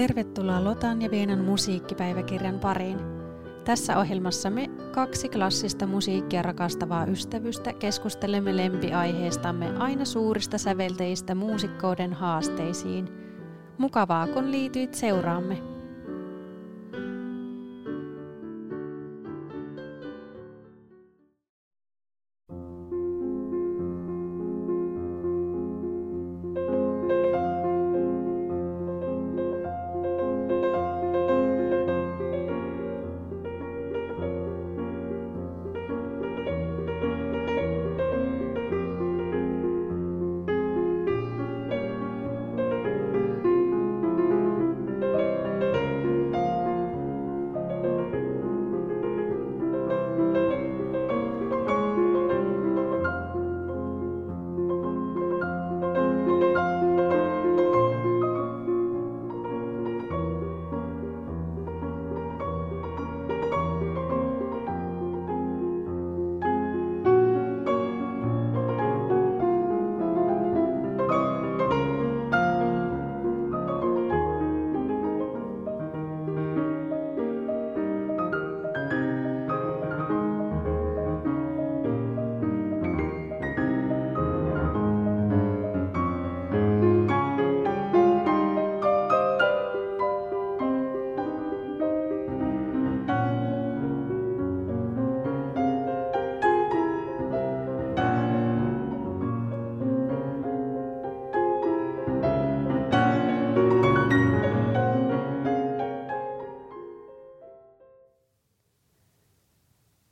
Tervetuloa Lotan ja Vienan musiikkipäiväkirjan pariin. Tässä ohjelmassa me kaksi klassista musiikkia rakastavaa ystävystä keskustelemme lempiaiheestamme aina suurista sävelteistä muusikkouden haasteisiin. Mukavaa kun liityit seuraamme.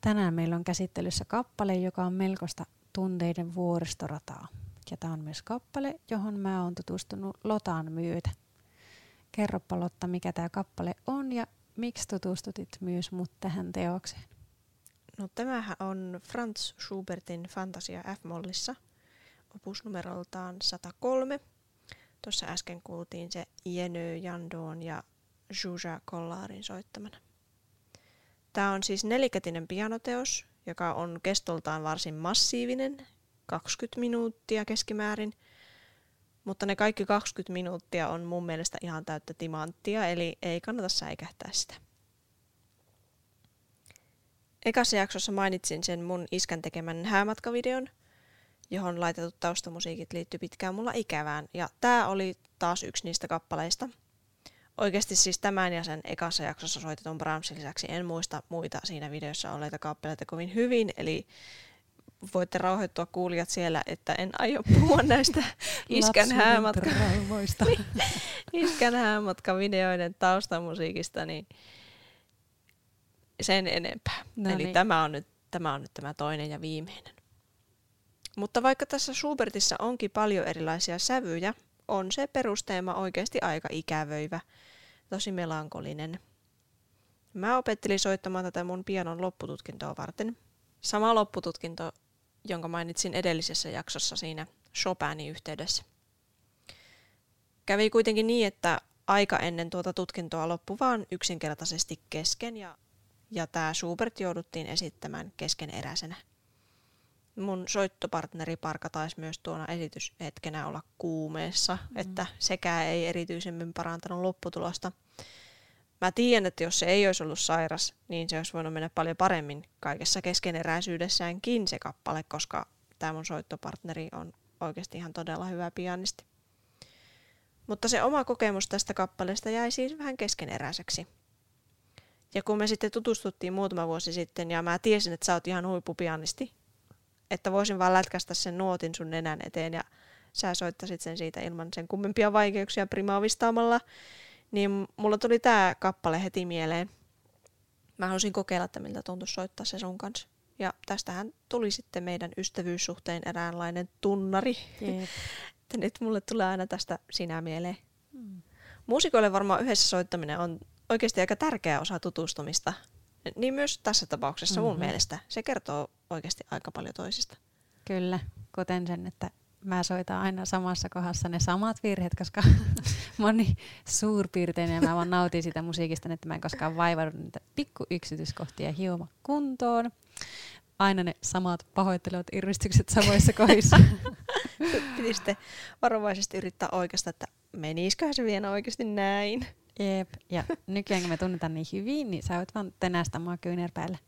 Tänään meillä on käsittelyssä kappale, joka on melkoista tunteiden vuoristorataa. Ja tämä on myös kappale, johon mä oon tutustunut Lotan myötä. Kerropa Lotta, mikä tämä kappale on ja miksi tutustutit myös mut tähän teokseen? No tämähän on Franz Schubertin Fantasia F-mollissa, opusnumeroltaan 103. Tuossa äsken kuultiin se Jenö Jandoon ja Zsuzsa Kollarin soittamana. Tämä on siis nelikätinen pianoteos, joka on kestoltaan varsin massiivinen, 20 minuuttia keskimäärin, mutta ne kaikki 20 minuuttia on mun mielestä ihan täyttä timanttia, eli ei kannata säikähtää sitä. Ekassa jaksossa mainitsin sen mun iskän tekemän häämatkavideon, johon laitetut taustamusiikit liittyy pitkään mulla ikävään, ja tämä oli taas yksi niistä kappaleista – Oikeasti siis tämän ja sen ekassa jaksossa soitetun Brahmsin lisäksi en muista muita siinä videossa olleita kappaleita kovin hyvin, eli voitte rauhoittua kuulijat siellä, että en aio puhua näistä iskän häämatka, iskän häämatka videoiden taustamusiikista, niin sen enempää. No Eli niin. tämä, on nyt, tämä on nyt tämä toinen ja viimeinen. Mutta vaikka tässä Schubertissa onkin paljon erilaisia sävyjä, on se perusteema oikeasti aika ikävöivä, tosi melankolinen. Mä opettelin soittamaan tätä mun pianon loppututkintoa varten. Sama loppututkinto, jonka mainitsin edellisessä jaksossa siinä Chopinin yhteydessä. Kävi kuitenkin niin, että aika ennen tuota tutkintoa loppui vaan yksinkertaisesti kesken ja, ja tämä Schubert jouduttiin esittämään keskeneräisenä. Mun soittopartneri Parka taisi myös tuona esityshetkenä olla kuumeessa, mm. että sekään ei erityisemmin parantanut lopputulosta. Mä tiedän, että jos se ei olisi ollut sairas, niin se olisi voinut mennä paljon paremmin kaikessa keskeneräisyydessäänkin se kappale, koska tämä mun soittopartneri on oikeasti ihan todella hyvä pianisti. Mutta se oma kokemus tästä kappaleesta jäi siis vähän keskeneräiseksi. Ja kun me sitten tutustuttiin muutama vuosi sitten ja mä tiesin, että sä oot ihan huippupianisti, että voisin vaan lätkästä sen nuotin sun nenän eteen ja sä soittasit sen siitä ilman sen kummempia vaikeuksia primaavistaamalla, niin mulla tuli tää kappale heti mieleen. Mä halusin kokeilla, että miltä tuntuisi soittaa se sun kanssa. Ja tästähän tuli sitten meidän ystävyyssuhteen eräänlainen tunnari. että nyt mulle tulee aina tästä sinä mieleen. Mm. Muusikoille varmaan yhdessä soittaminen on oikeasti aika tärkeä osa tutustumista. Niin myös tässä tapauksessa mm-hmm. mun mielestä. Se kertoo oikeasti aika paljon toisista. Kyllä, kuten sen, että mä soitan aina samassa kohdassa ne samat virheet, koska niin suurpiirteinen ja mä vaan nautin sitä musiikista, että mä en koskaan vaivannut niitä pikku yksityiskohtia hioma kuntoon. Aina ne samat pahoittelevat irvistykset samoissa kohdissa. Piti sitten varovaisesti yrittää oikeastaan, että menisiköhän se vielä oikeasti näin. Jep. Ja nykyään kun me tunnetaan niin hyvin, niin sä voit vaan tänästä mua kyynärpäällä.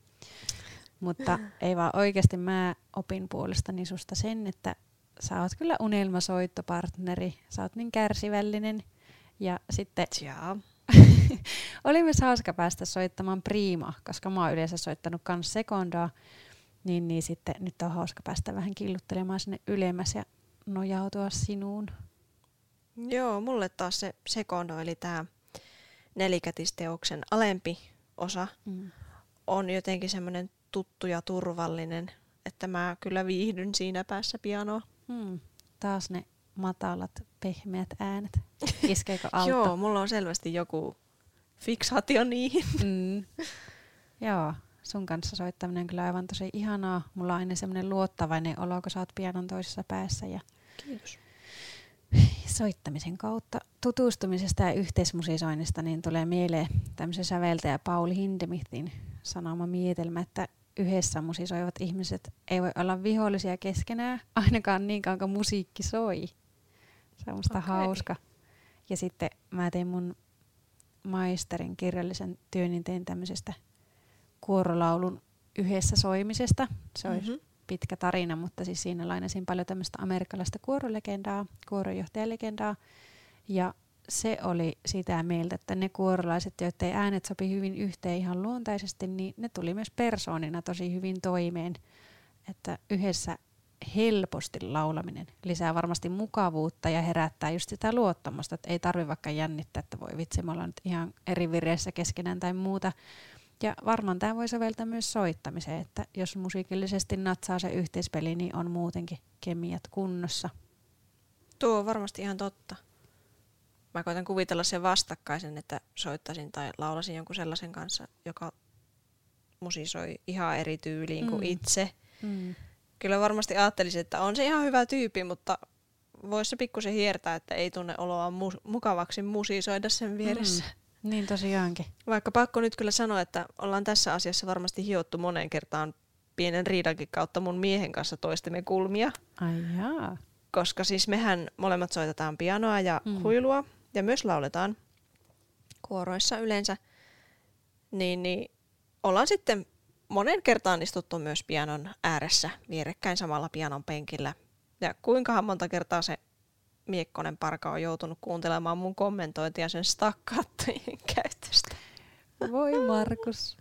Mutta ei vaan oikeasti mä opin puolestani susta sen, että sä oot kyllä unelmasoittopartneri. Sä oot niin kärsivällinen. Ja sitten Tjaa. oli myös hauska päästä soittamaan Prima, koska mä oon yleensä soittanut kans sekondaa. Niin, niin sitten nyt on hauska päästä vähän killuttelemaan sinne ylemmäs ja nojautua sinuun. Joo, mulle taas se sekondo, eli tämä nelikätisteoksen alempi osa, Mm. on jotenkin semmoinen tuttu ja turvallinen, että mä kyllä viihdyn siinä päässä pianoa. Hmm. Taas ne matalat, pehmeät äänet. Iskeekö alta? Joo, mulla on selvästi joku fiksaatio niihin. Mm. Joo, sun kanssa soittaminen on kyllä aivan tosi ihanaa. Mulla on aina semmoinen luottavainen olo, kun sä oot pianon toisessa päässä. Ja Kiitos. soittamisen kautta tutustumisesta ja yhteismusisoinnista niin tulee mieleen tämmöisen säveltäjä Pauli Hindemithin sanoma mietelmä, että yhdessä musisoivat ihmiset ei voi olla vihollisia keskenään, ainakaan niin kauan kuin musiikki soi. Se on musta Okei. hauska. Ja sitten mä tein mun maisterin kirjallisen työn, niin tein tämmöisestä kuorolaulun yhdessä soimisesta. Se olisi Mhm. pitkä tarina, mutta siis siinä lainasin paljon tämmöistä amerikkalaista kuorolegendaa, kuorojohtajalegendaa. Ja se oli sitä mieltä, että ne kuorolaiset, joiden äänet sopi hyvin yhteen ihan luontaisesti, niin ne tuli myös persoonina tosi hyvin toimeen. Että yhdessä helposti laulaminen lisää varmasti mukavuutta ja herättää just sitä luottamusta, että ei tarvi vaikka jännittää, että voi vitsi, me ollaan nyt ihan eri vireessä keskenään tai muuta. Ja varmaan tämä voi soveltaa myös soittamiseen, että jos musiikillisesti natsaa se yhteispeli, niin on muutenkin kemiat kunnossa. Tuo on varmasti ihan totta. Mä koitan kuvitella sen vastakkaisen, että soittaisin tai laulasin jonkun sellaisen kanssa, joka musisoi ihan eri tyyliin kuin Mm. itse. Mm. Kyllä varmasti ajattelisin, että on se ihan hyvä tyyppi, mutta voisi se pikkusen hiertää, että ei tunne oloa mu- mukavaksi musisoida sen vieressä. Mm. Niin tosiaankin. Vaikka pakko nyt kyllä sanoa, että ollaan tässä asiassa varmasti hiottu moneen kertaan pienen riidankin kautta mun miehen kanssa toistemme kulmia. Ai jaa. koska siis mehän molemmat soitetaan pianoa ja mm. huilua ja myös lauletaan kuoroissa yleensä, niin, niin ollaan sitten monen kertaan istuttu myös pianon ääressä vierekkäin samalla pianon penkillä. Ja kuinkahan monta kertaa se miekkonen parka on joutunut kuuntelemaan mun kommentointia sen stakkaattojen käytöstä. Voi Markus.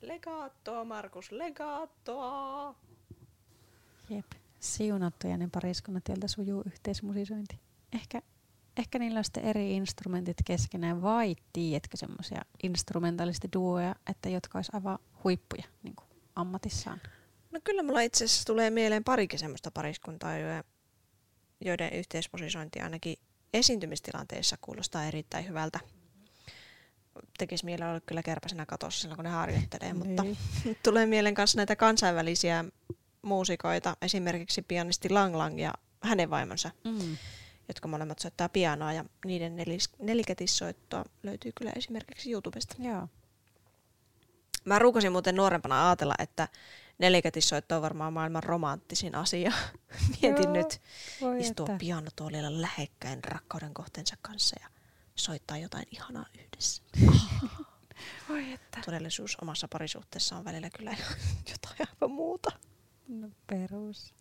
Legaattoa, Markus, legaattoa. Jep. Siunattuja ne pariskunnat, joilta sujuu yhteismusisointi. Ehkä, ehkä niillä on sitten eri instrumentit keskenään, vai tiedätkö semmoisia instrumentalistiduoja, että jotka olisi aivan huippuja niin kuin ammatissaan? No kyllä mulla itse asiassa tulee mieleen parikin semmoista pariskuntaa, joiden, yhteismusisointi ainakin esiintymistilanteissa kuulostaa erittäin hyvältä. Tekisi mielellä olla kyllä kärpäsenä katossa silloin, kun ne harjoittelee, mutta Niin. nyt tulee mieleen myös näitä kansainvälisiä muusikoita, esimerkiksi pianisti Lang Lang ja hänen vaimonsa, Mm. Jotka molemmat soittaa pianoa ja niiden nelis, nelikätissoittoa löytyy kyllä esimerkiksi YouTubesta. Joo. Mä ruukasin muuten nuorempana ajatella, että nelikätissoitto on varmaan maailman romanttisin asia. Mietin Joo, nyt istua että. pianotuolilla lähekkäin rakkauden kohteensa kanssa ja soittaa jotain ihanaa yhdessä. Voi että. Todellisuus omassa parisuhteessa on välillä kyllä jotain aivan muuta. No perus.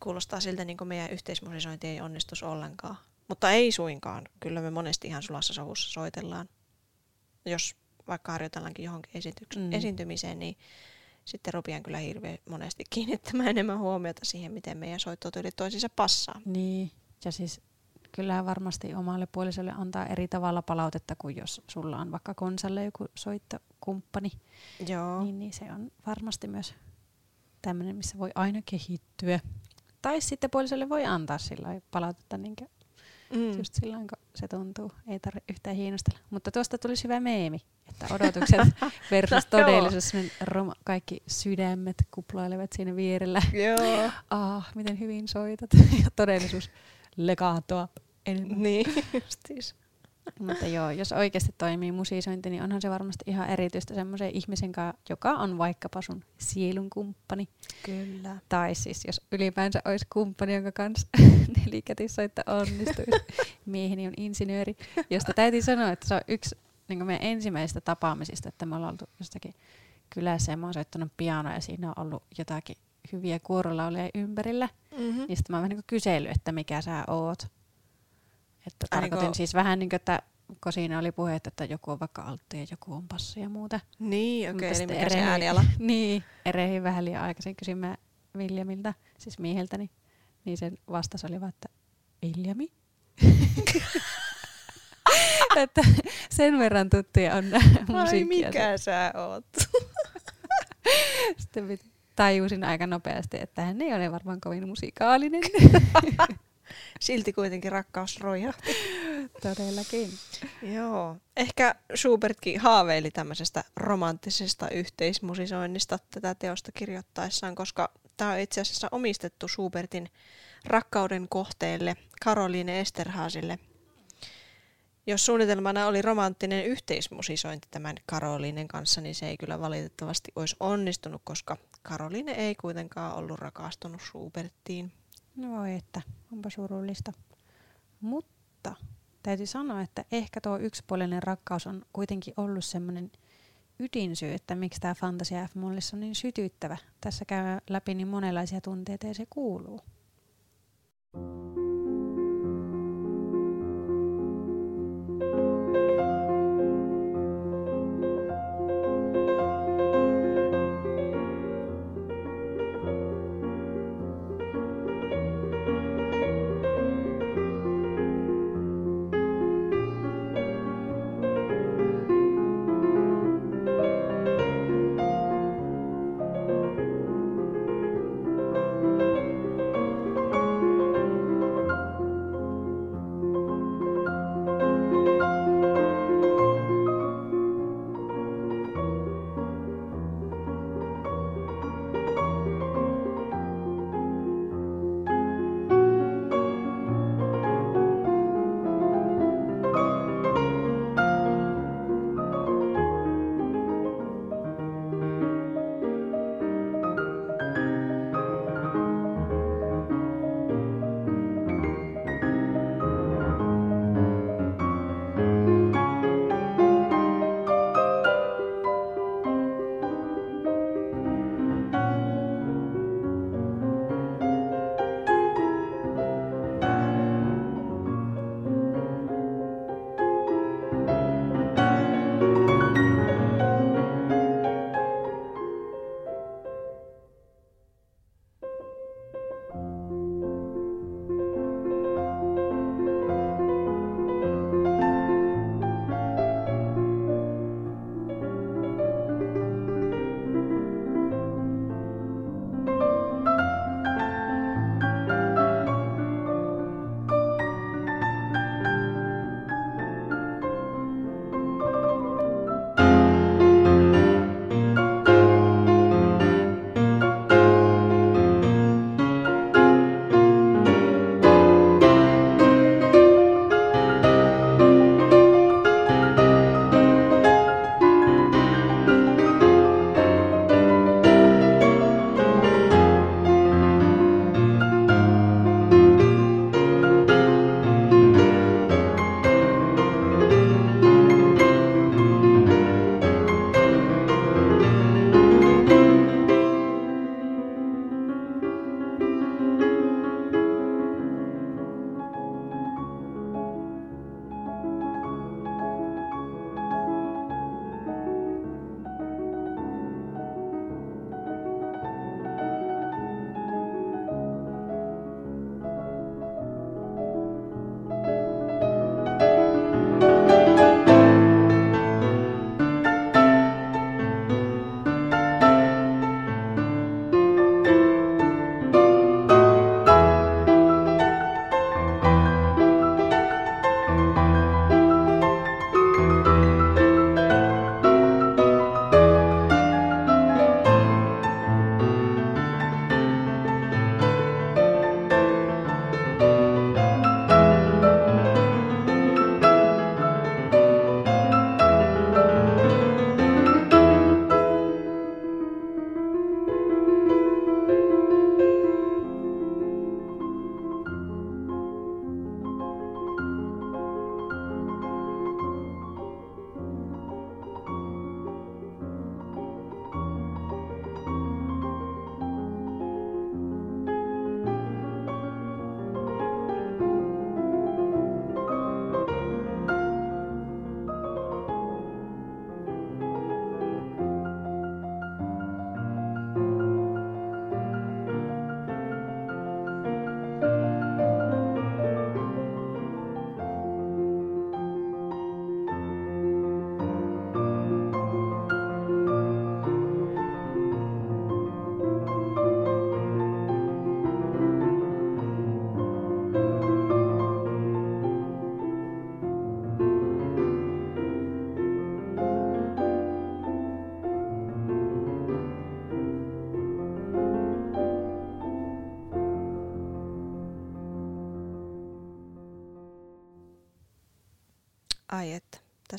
Kuulostaa siltä, niin kuin meidän yhteismusisointi ei onnistuisi ollenkaan. Mutta ei suinkaan. Kyllä me monesti ihan sulassa sovussa soitellaan. Jos vaikka harjoitellaankin johonkin esityks- Mm. mm. esiintymiseen, niin sitten rupian kyllä hirveän monesti kiinnittämään enemmän huomiota siihen, miten meidän soittotyylit toisiinsa passaa. Niin, ja siis kyllähän varmasti omalle puolisolle antaa eri tavalla palautetta kuin jos sulla on vaikka konsalle joku soittokumppani. Joo. Niin, niin se on varmasti myös tämmöinen, missä voi aina kehittyä. Tai sitten puolisolle voi antaa sillä palautetta niin Mm. just silloin, kun se tuntuu. Ei tarvitse yhtään hiinostella. Mutta tuosta tulisi hyvä meemi, että odotukset versus todellisuus. semmoinen Rom- kaikki sydämet kuplailevat siinä vierellä. Joo. Ah, miten hyvin soitat. ja todellisuus legaatoa enemmän. niin, justiis. Mutta joo, jos oikeasti toimii musiisointi, niin onhan se varmasti ihan erityistä semmoisen ihmisen kanssa, joka on vaikkapa sun sielun kumppani. Kyllä. Tai siis jos ylipäänsä olisi kumppani, jonka kanssa nelikätissoitto onnistuisi. Mieheni on insinööri, josta täytyy sanoa, että se on yksi niin meidän ensimmäisistä tapaamisista, että me ollaan oltu jostakin kylässä ja mä oon soittanut pianoa ja siinä on ollut jotakin hyviä kuorolauleja ympärillä. Mm-hmm. Niin sitten mä oon vähän niin kysellyt, että mikä sä oot. Että tarkoitin niin siis vähän niin kuin, että kun siinä oli puhe, että joku on vaikka altti ja joku on passi ja muuta. Niin, okei, okay, eli mikä erehi, se ääniala? niin, erehin vähän liian aikaisin kysymään Viljamilta, siis mieheltäni. Niin sen vastas oli vaan, että Viljami? että sen verran tuttuja on musiikkia. Ai mikä sä oot? Sitten tajusin aika nopeasti, että hän ei ole varmaan kovin musikaalinen. Silti kuitenkin rakkaus rojahti. Todellakin. Joo. Ehkä Schubertkin haaveili tämmöisestä romanttisesta yhteismusisoinnista tätä teosta kirjoittaessaan, koska tämä on itse asiassa omistettu Schubertin rakkauden kohteelle Karoline Esterhaasille. Jos suunnitelmana oli romanttinen yhteismusisointi tämän Karoliinen kanssa, niin se ei kyllä valitettavasti olisi onnistunut, koska Karoline ei kuitenkaan ollut rakastunut Schuberttiin. No voi että, onpa surullista. Mutta täytyy sanoa, että ehkä tuo yksipuolinen rakkaus on kuitenkin ollut semmoinen ydinsyy, että miksi tämä Fantasia F-mollissa on niin sytyttävä. Tässä käy läpi niin monenlaisia tunteita ja se kuuluu. Ai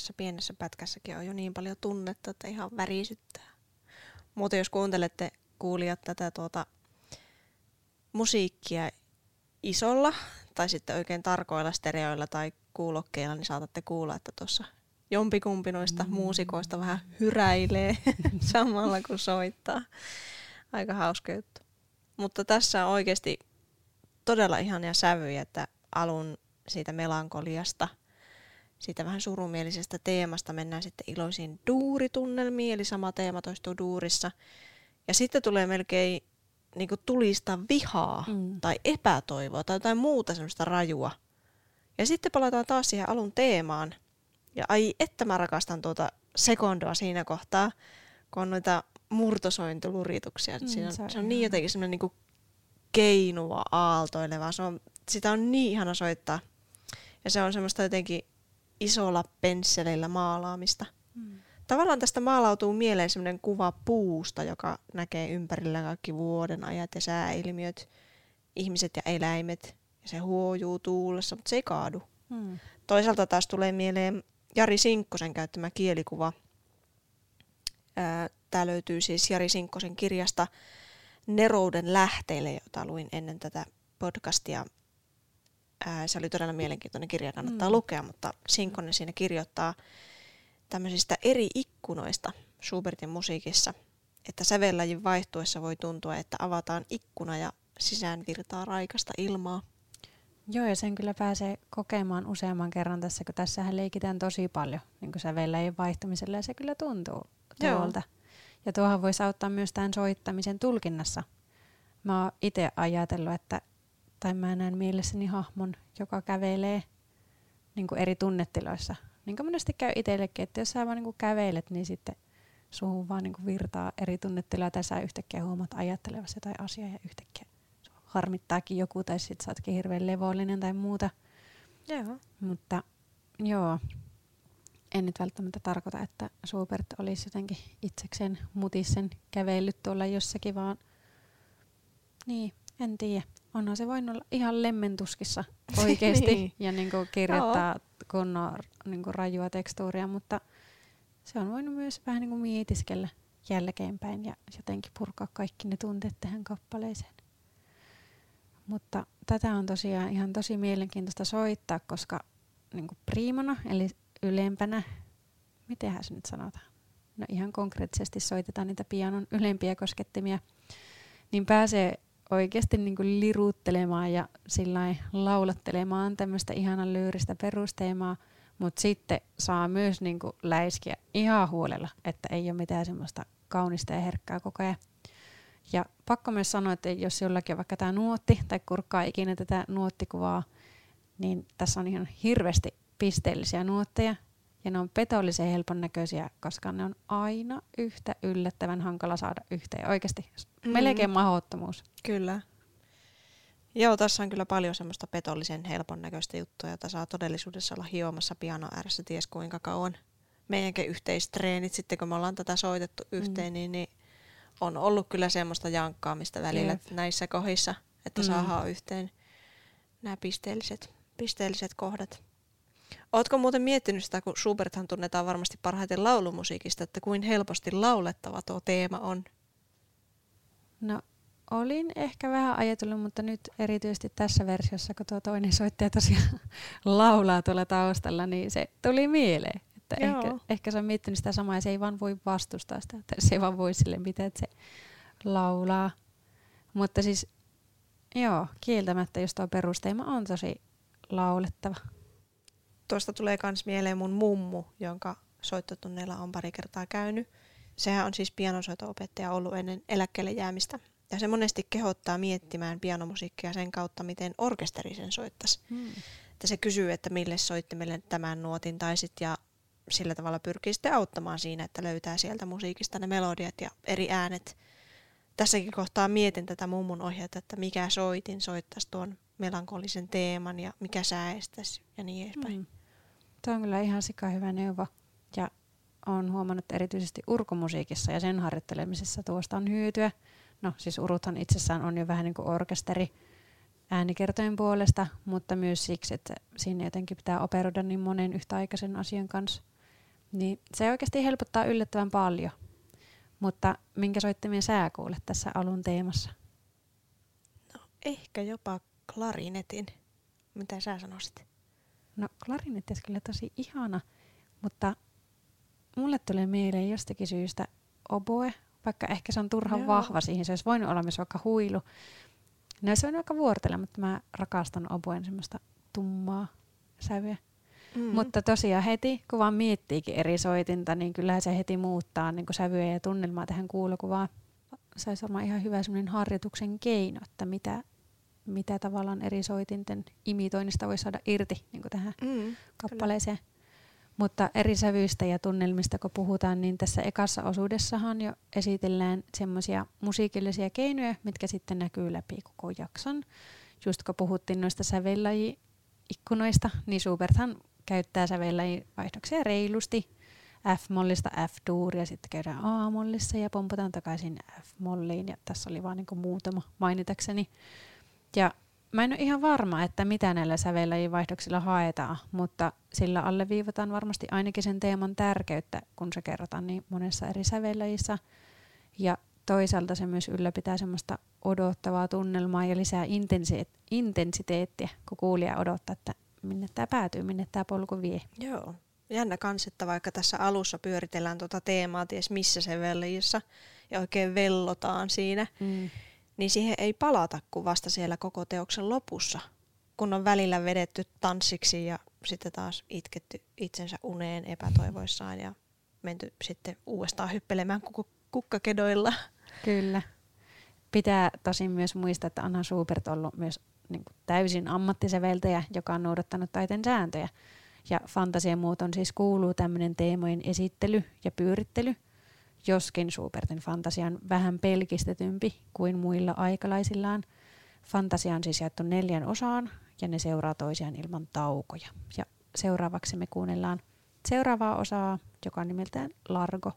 tässä pienessä pätkässäkin on jo niin paljon tunnetta, että ihan värisyttää. Muuten jos kuuntelette kuulijat tätä tuota musiikkia isolla tai sitten oikein tarkoilla stereoilla tai kuulokkeilla, niin saatatte kuulla, että tuossa jompikumpi noista mm. muusikoista vähän hyräilee samalla kun soittaa. Aika hauska juttu. Mutta tässä on oikeasti todella ihania sävyjä, että alun siitä melankoliasta, siitä vähän surumielisestä teemasta mennään sitten iloisiin duuritunnelmiin, eli sama teema toistuu duurissa. Ja sitten tulee melkein niin kuin tulista vihaa mm. tai epätoivoa tai jotain muuta semmoista rajua. Ja sitten palataan taas siihen alun teemaan. Ja ai, että mä rakastan tuota sekondoa siinä kohtaa, kun on noita murtosointulurituksia. Mm, siinä on, se, on, se on niin jotenkin semmoinen niin keinuva, aaltoileva. Se on, sitä on niin ihana soittaa. Ja se on semmoista jotenkin isolla pensseleillä maalaamista. Mm. Tavallaan tästä maalautuu mieleen semmoinen kuva puusta, joka näkee ympärillä kaikki vuoden ajat ja sääilmiöt, ihmiset ja eläimet. Ja se huojuu tuulessa, mutta se ei kaadu. Mm. Toisaalta taas tulee mieleen Jari Sinkkosen käyttämä kielikuva. Tämä löytyy siis Jari Sinkkosen kirjasta Nerouden lähteille, jota luin ennen tätä podcastia. Ää, se oli todella mielenkiintoinen kirja, kannattaa mm. lukea, mutta Sinkkonen siinä kirjoittaa tämmöisistä eri ikkunoista Schubertin musiikissa, että sävellajin vaihtuessa voi tuntua, että avataan ikkuna ja sisään virtaa raikasta ilmaa. Joo, ja sen kyllä pääsee kokemaan useamman kerran tässä, kun tässähän leikitään tosi paljon niin sävellajin vaihtumisella, ja se kyllä tuntuu tuolta. Joo. Ja tuohan voisi auttaa myös tämän soittamisen tulkinnassa. Mä oon itse ajatellut, että, tai mä näen mielessäni hahmon, joka kävelee niin kuin eri tunnetiloissa. Niin kuin monesti käy itsellekin, että jos sä vaan niin kuin kävelet, niin sitten suhun vaan niin kuin virtaa eri tunnetiloja, tai sä yhtäkkiä huomaat ajattelevasi jotain asiaa ja yhtäkkiä harmittaakin joku, tai sitten sä ootkin hirveän levollinen tai muuta. Joo. Mutta joo, en nyt välttämättä tarkoita, että Schubert olisi jotenkin itsekseen mutisen kävellyt tuolla jossakin, vaan niin, en tiedä. Onhan se voinut olla ihan lemmentuskissa oikeasti niin. ja niin kuin kirjoittaa Joo. kunnon niin kuin rajua tekstuuria, mutta se on voinut myös vähän niin kuin mietiskellä jälkeenpäin ja jotenkin purkaa kaikki ne tunteet tähän kappaleeseen. Mutta tätä on tosiaan ihan tosi mielenkiintoista soittaa, koska niin kuin primana, eli ylempänä, mitenhän se nyt sanotaan, no ihan konkreettisesti soitetaan niitä pianon ylempiä koskettimia, niin pääsee oikeasti niin kuin liruuttelemaan ja laulattelemaan tämmöistä ihanan lyyristä perusteemaa, mutta sitten saa myös niin kuin läiskiä ihan huolella, että ei ole mitään semmoista kaunista ja herkkää koko ajan. Ja pakko myös sanoa, että jos jollakin on vaikka tämä nuotti tai kurkkaa ikinä tätä nuottikuvaa, niin tässä on ihan hirveästi pisteellisiä nuotteja ja ne on petollisen helpon näköisiä, koska ne on aina yhtä yllättävän hankala saada yhteen. Oikeasti mm. melkein mahdottomuus. Kyllä. Joo, tässä on kyllä paljon semmoista petollisen helpon näköistä juttua, jota saa todellisuudessa olla hiomassa piano ääressä ties kuinka kauan. Meidänkin yhteistreenit, sitten kun me ollaan tätä soitettu mm. yhteen, mm. niin, niin on ollut kyllä semmoista jankkaamista välillä Jep. näissä kohdissa, että mm. saadaan yhteen nämä pisteelliset, pisteelliset kohdat. Ootko muuten miettinyt sitä, kun Schuberthan tunnetaan varmasti parhaiten laulumusiikista, että kuin helposti laulettava tuo teema on? No olin ehkä vähän ajatellut, mutta nyt erityisesti tässä versiossa, kun tuo toinen soittaja tosiaan laulaa tuolla taustalla, niin se tuli mieleen. Että ehkä, ehkä se on miettinyt sitä samaa ja se ei vaan voi vastustaa sitä, että se ei vaan voi sille mitään, että se laulaa. Mutta siis joo, kieltämättä jos tuo perusteema on tosi laulettava tuosta tulee myös mieleen mun mummu, jonka soittotunneilla on pari kertaa käynyt. Sehän on siis pianosoito-opettaja ollut ennen eläkkeelle jäämistä. Ja se monesti kehottaa miettimään pianomusiikkia sen kautta, miten orkesteri sen soittaisi. Hmm. Että se kysyy, että mille soittimelle tämän nuotin taisit ja sillä tavalla pyrkii sitten auttamaan siinä, että löytää sieltä musiikista ne melodiat ja eri äänet. Tässäkin kohtaa mietin tätä mummun ohjeita, että mikä soitin soittaisi tuon melankolisen teeman ja mikä säästäisi ja niin edespäin. Hmm. Tuo on kyllä ihan sika hyvä neuvo. Ja olen huomannut että erityisesti urkomusiikissa ja sen harjoittelemisessa tuosta on hyötyä. No siis uruthan itsessään on jo vähän niin kuin orkesteri, äänikertojen puolesta, mutta myös siksi, että siinä jotenkin pitää operoida niin monen yhtäaikaisen asian kanssa. Niin se oikeasti helpottaa yllättävän paljon. Mutta minkä soittimien sää kuulet tässä alun teemassa? No ehkä jopa klarinetin. Mitä sä sanoisit? No klarinetti olisi kyllä tosi ihana, mutta mulle tulee mieleen jostakin syystä oboe, vaikka ehkä se on turhan Joo. vahva siihen. Se olisi voinut olla myös vaikka huilu. No se on aika vuortella, mutta mä rakastan oboen semmoista tummaa sävyä. Mm. Mutta tosiaan heti, kun vaan miettiikin eri soitinta, niin kyllä se heti muuttaa niin sävyä ja tunnelmaa tähän kuulokuvaan. Se olisi varmaan ihan hyvä semmoinen harjoituksen keino, että mitä, mitä tavallaan eri soitinten imitoinnista voi saada irti niin tähän mm, kappaleeseen. Kyllä. Mutta eri sävyistä ja tunnelmista kun puhutaan, niin tässä ekassa osuudessahan jo esitellään semmoisia musiikillisia keinoja, mitkä sitten näkyy läpi koko jakson. Just kun puhuttiin noista sävellaji-ikkunoista, niin Superthan käyttää sävellaji-vaihdoksia reilusti. F-mollista F-duuria, sitten käydään A-mollissa ja pompataan takaisin F-molliin. Ja tässä oli vain niin muutama mainitakseni. Ja Mä en ole ihan varma, että mitä näillä sävellajien haetaan, mutta sillä alleviivataan varmasti ainakin sen teeman tärkeyttä, kun se kerrotaan niin monessa eri sävellajissa. Ja toisaalta se myös ylläpitää semmoista odottavaa tunnelmaa ja lisää intensiteettiä, kun kuulija odottaa, että minne tämä päätyy, minne tämä polku vie. Joo. Jännä kans, että vaikka tässä alussa pyöritellään tuota teemaa ties missä se ja oikein vellotaan siinä, mm niin siihen ei palata kuin vasta siellä koko teoksen lopussa, kun on välillä vedetty tanssiksi ja sitten taas itketty itsensä uneen epätoivoissaan ja menty sitten uudestaan hyppelemään kukkakedoilla. Kyllä. Pitää tosin myös muistaa, että Anna Schubert on ollut myös niin kuin täysin ammattiseveltäjä, joka on noudattanut taiteen sääntöjä. Ja fantasiamuotoon siis kuuluu tämmöinen teemojen esittely ja pyörittely, joskin Schubertin fantasia on vähän pelkistetympi kuin muilla aikalaisillaan. Fantasia on siis jaettu neljän osaan ja ne seuraa toisiaan ilman taukoja. Ja seuraavaksi me kuunnellaan seuraavaa osaa, joka on nimeltään Largo.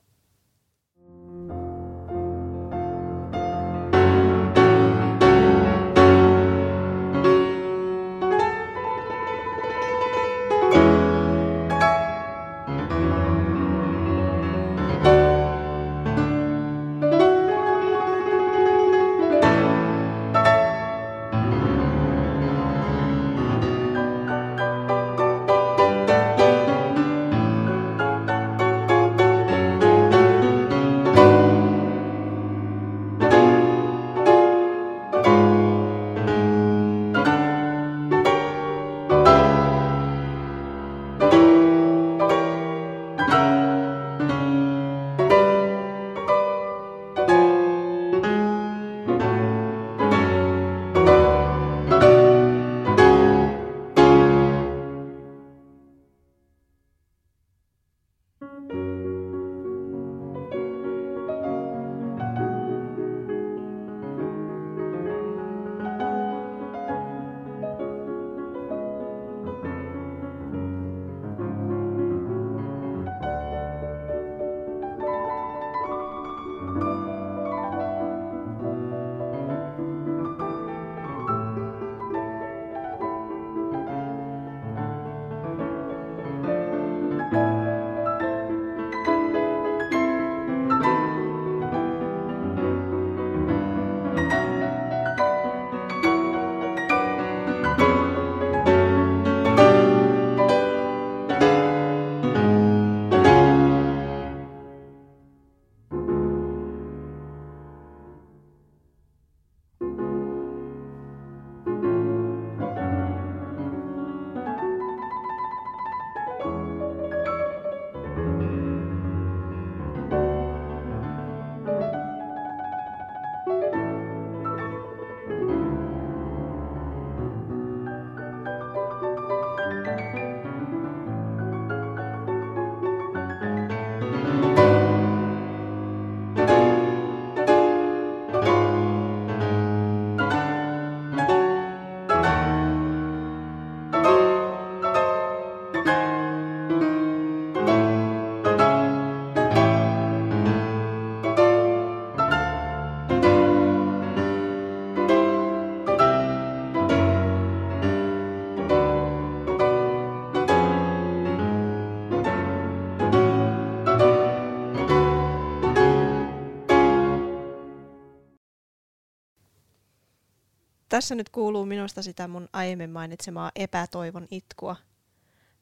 Tässä nyt kuuluu minusta sitä mun aiemmin mainitsemaa epätoivon itkua.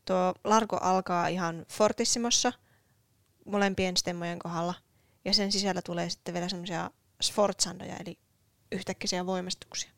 Tuo largo alkaa ihan fortissimossa molempien stemmojen kohdalla ja sen sisällä tulee sitten vielä semmoisia sforzandoja eli yhtäkkiä voimistuksia.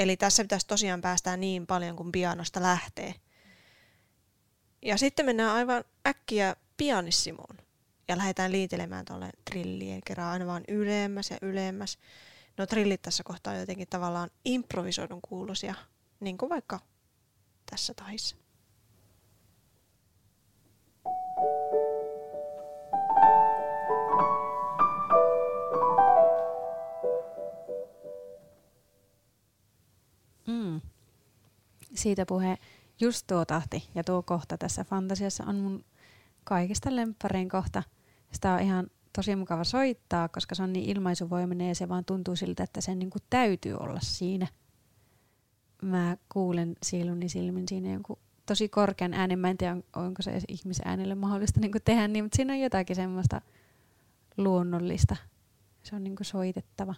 Eli tässä pitäisi tosiaan päästää niin paljon kuin pianosta lähtee. Ja sitten mennään aivan äkkiä pianissimoon ja lähdetään liitelemään tuolle trillien kerran aina vaan ylemmäs ja ylemmäs. No trillit tässä kohtaa on jotenkin tavallaan improvisoidun kuuluisia, niin kuin vaikka tässä tahissa. Siitä puhe, just tuo tahti ja tuo kohta tässä fantasiassa on mun kaikista lempparein kohta. Sitä on ihan tosi mukava soittaa, koska se on niin ilmaisuvoiminen ja se vaan tuntuu siltä, että sen niin kuin täytyy olla siinä. Mä kuulen sieluni silmin siinä jonkun tosi korkean äänen. Mä en tiedä, onko se ihmisen äänelle mahdollista niin kuin tehdä niin, mutta siinä on jotakin semmoista luonnollista. Se on niin kuin soitettava.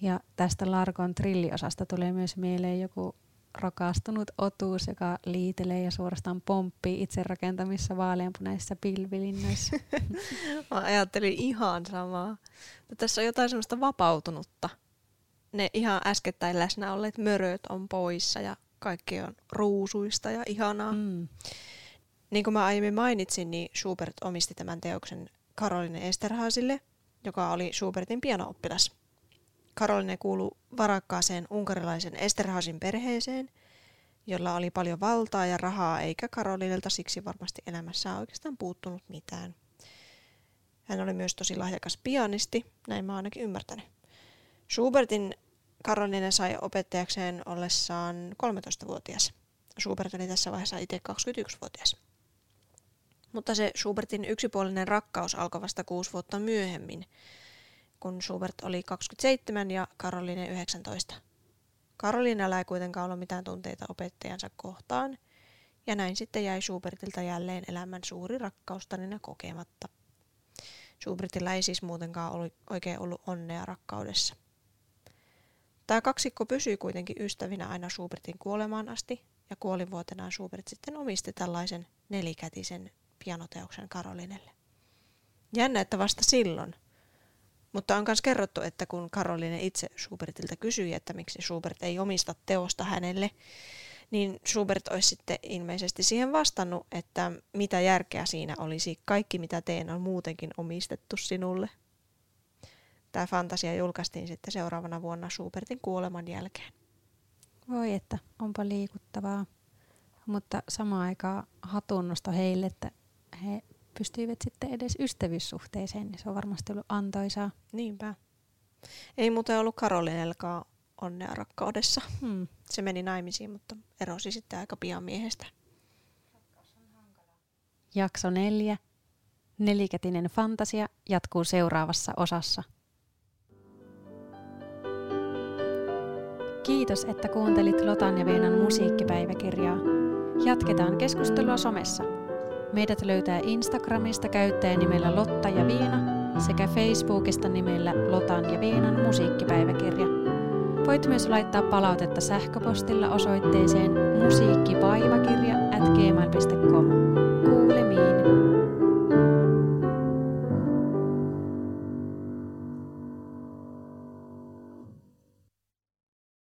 Ja tästä Larkon trilliosasta tulee myös mieleen joku rakastunut otuus, joka liitelee ja suorastaan pomppii itse rakentamissa vaaleanpunaisissa pilvilinnoissa. Mä ajattelin ihan samaa. Tässä on jotain semmoista vapautunutta. Ne ihan äskettäin läsnä olleet möröt on poissa ja kaikki on ruusuista ja ihanaa. Mm. Niin kuin mä aiemmin mainitsin, niin Schubert omisti tämän teoksen Caroline Esterhaasille, joka oli Schubertin pianooppilas. Karoline kuului varakkaaseen unkarilaisen Esterhaasin perheeseen, jolla oli paljon valtaa ja rahaa, eikä Karolinelta siksi varmasti elämässä oikeastaan puuttunut mitään. Hän oli myös tosi lahjakas pianisti, näin mä ainakin ymmärtänyt. Schubertin Karoline sai opettajakseen ollessaan 13-vuotias. Schubert oli tässä vaiheessa itse 21-vuotias. Mutta se Schubertin yksipuolinen rakkaus alkoi vasta kuusi vuotta myöhemmin, kun Schubert oli 27 ja Karoline 19. Karolinella ei kuitenkaan ollut mitään tunteita opettajansa kohtaan, ja näin sitten jäi Schubertilta jälleen elämän suuri rakkaustarina kokematta. Schubertilla ei siis muutenkaan ollut, oikein ollut onnea rakkaudessa. Tämä kaksikko pysyi kuitenkin ystävinä aina Schubertin kuolemaan asti, ja kuolivuotenaan Schubert sitten omisti tällaisen nelikätisen pianoteoksen Karolinelle. Jännä, että vasta silloin, mutta on myös kerrottu, että kun Karoline itse Schubertilta kysyi, että miksi Schubert ei omista teosta hänelle, niin Schubert olisi sitten ilmeisesti siihen vastannut, että mitä järkeä siinä olisi, kaikki mitä teen on muutenkin omistettu sinulle. Tämä fantasia julkaistiin sitten seuraavana vuonna Schubertin kuoleman jälkeen. Voi että, onpa liikuttavaa. Mutta samaan aikaan hatunnosto heille, että he pystyivät sitten edes ystävyyssuhteeseen, niin se on varmasti ollut antoisaa. Niinpä. Ei muuten ollut Karolinelkaan onnea rakkaudessa. Hmm. Se meni naimisiin, mutta erosi sitten aika pian miehestä. Jakso neljä. Nelikätinen fantasia jatkuu seuraavassa osassa. Kiitos, että kuuntelit Lotan ja Veenan musiikkipäiväkirjaa. Jatketaan keskustelua somessa. Meidät löytää Instagramista käyttäjänimellä Lotta ja Viina sekä Facebookista nimellä Lotan ja Viinan musiikkipäiväkirja. Voit myös laittaa palautetta sähköpostilla osoitteeseen musiikkipäiväkirja at gmail.com.